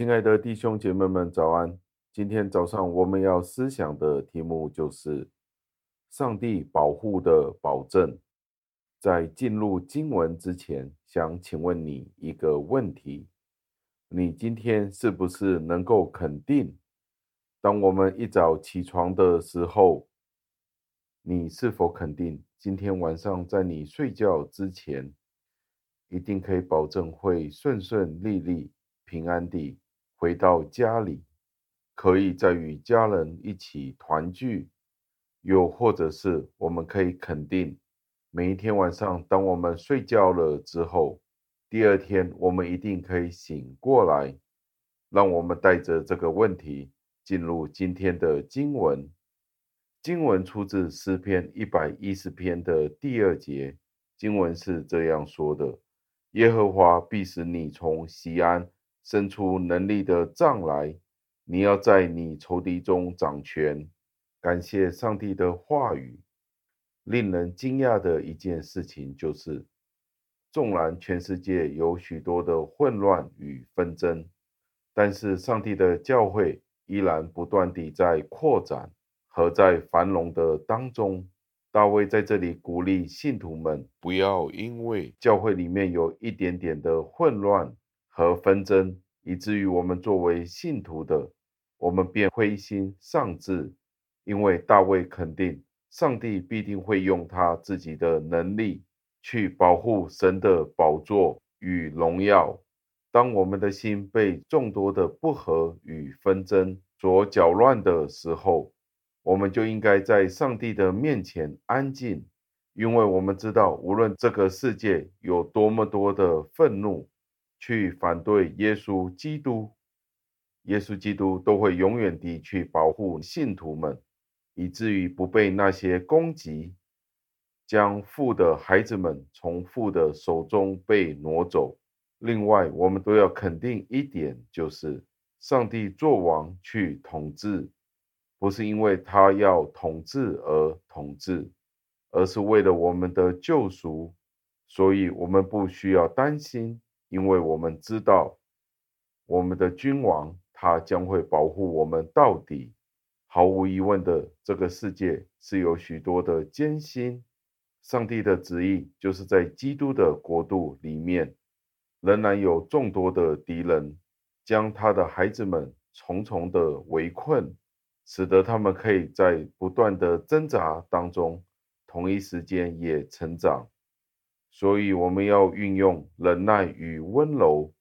亲爱的弟兄姐妹们，早安！今天早上我们要思想的题目就是上帝保护的保证。在进入经文之前，想请问你一个问题：你今天是不是能够肯定，当我们一早起床的时候，你是否肯定今天晚上在你睡觉之前，一定可以保证会顺顺利利、平安地回到家里？可以再与家人一起团聚，又或者是我们可以肯定，每一天晚上，当我们睡觉了之后，第二天我们一定可以醒过来。让我们带着这个问题进入今天的经文。经文出自诗篇一百一十篇的第二节，经文是这样说的：“耶和华必使你从西安伸出能力的杖来。”你要在你仇敌中掌权，感谢上帝的话语。令人惊讶的一件事情就是，纵然全世界有许多的混乱与纷争，但是上帝的教会依然不断地在扩展和在繁荣的当中。大卫在这里鼓励信徒们，不要因为教会里面有一点点的混乱和纷争，以至于我们作为信徒的。我们便灰心丧志，因为大卫肯定上帝必定会用他自己的能力去保护神的宝座与荣耀。当我们的心被众多的不和与纷争所搅乱的时候，我们就应该在上帝的面前安静，因为我们知道，无论这个世界有多么多的愤怒去反对耶稣基督。耶稣基督都会永远地去保护信徒们，以至于不被那些攻击，将父的孩子们从父的手中被挪走。另外，我们都要肯定一点，就是上帝作王去统治，不是因为他要统治而统治，而是为了我们的救赎。所以，我们不需要担心，因为我们知道我们的君王。他将会保护我们到底。毫无疑问的，这个世界是有许多的艰辛。上帝的旨意就是在基督的国度里面，仍然有众多的敌人，将他的孩子们重重的围困，使得他们可以在不断的挣扎当中，同一时间也成长。所以，我们要运用忍耐与温柔，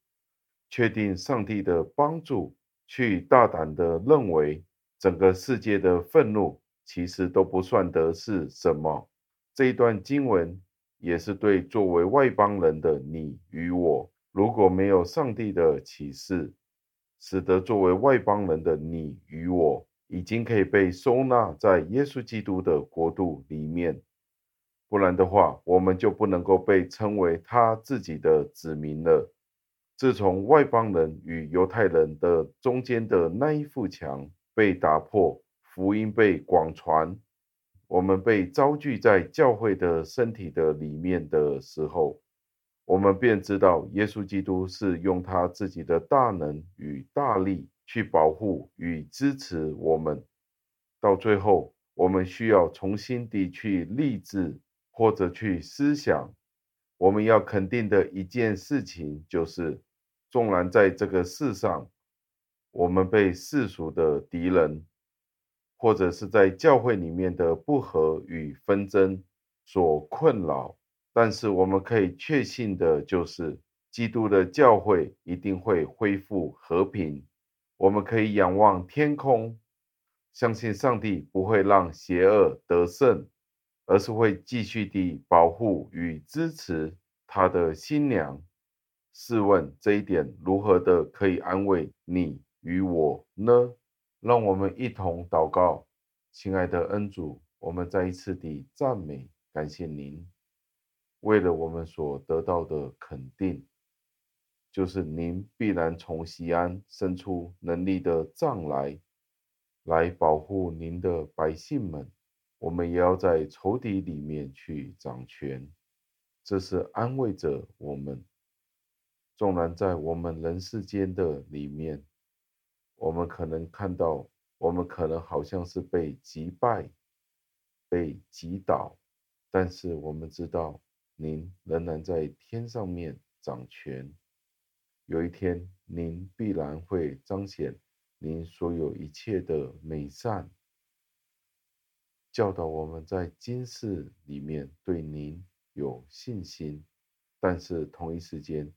确定上帝的帮助。去大胆的认为，整个世界的愤怒其实都不算得是什么。这一段经文也是对作为外邦人的你与我，如果没有上帝的启示，使得作为外邦人的你与我，已经可以被收纳在耶稣基督的国度里面。不然的话，我们就不能够被称为他自己的子民了。自从外邦人与犹太人的中间的那一幅墙被打破，福音被广传，我们被召聚在教会的身体的里面的时候，我们便知道耶稣基督是用他自己的大能与大力去保护与支持我们。到最后，我们需要重新地去立志或者去思想，我们要肯定的一件事情就是。纵然在这个世上，我们被世俗的敌人，或者是在教会里面的不和与纷争所困扰，但是我们可以确信的就是，基督的教会一定会恢复和平。我们可以仰望天空，相信上帝不会让邪恶得胜，而是会继续地保护与支持他的新娘。试问这一点如何的可以安慰你与我呢？让我们一同祷告，亲爱的恩主，我们再一次地赞美感谢您，为了我们所得到的肯定，就是您必然从西安伸出能力的杖来，来保护您的百姓们。我们也要在仇敌里面去掌权，这是安慰着我们。纵然在我们人世间的里面我们可能看到，我们可能好像是被击败、被击倒，但是我们知道，您仍然在天上面掌权。有一天，您必然会彰显您所有一切的美善，教导我们在今世里面对您有信心，但是同一时间，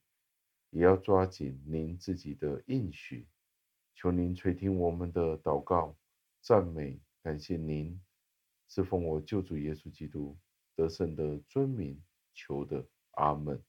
也要抓紧您自己的应许。求您垂听我们的祷告、赞美、感谢您，是奉我救主耶稣基督得胜的尊名求的，阿门。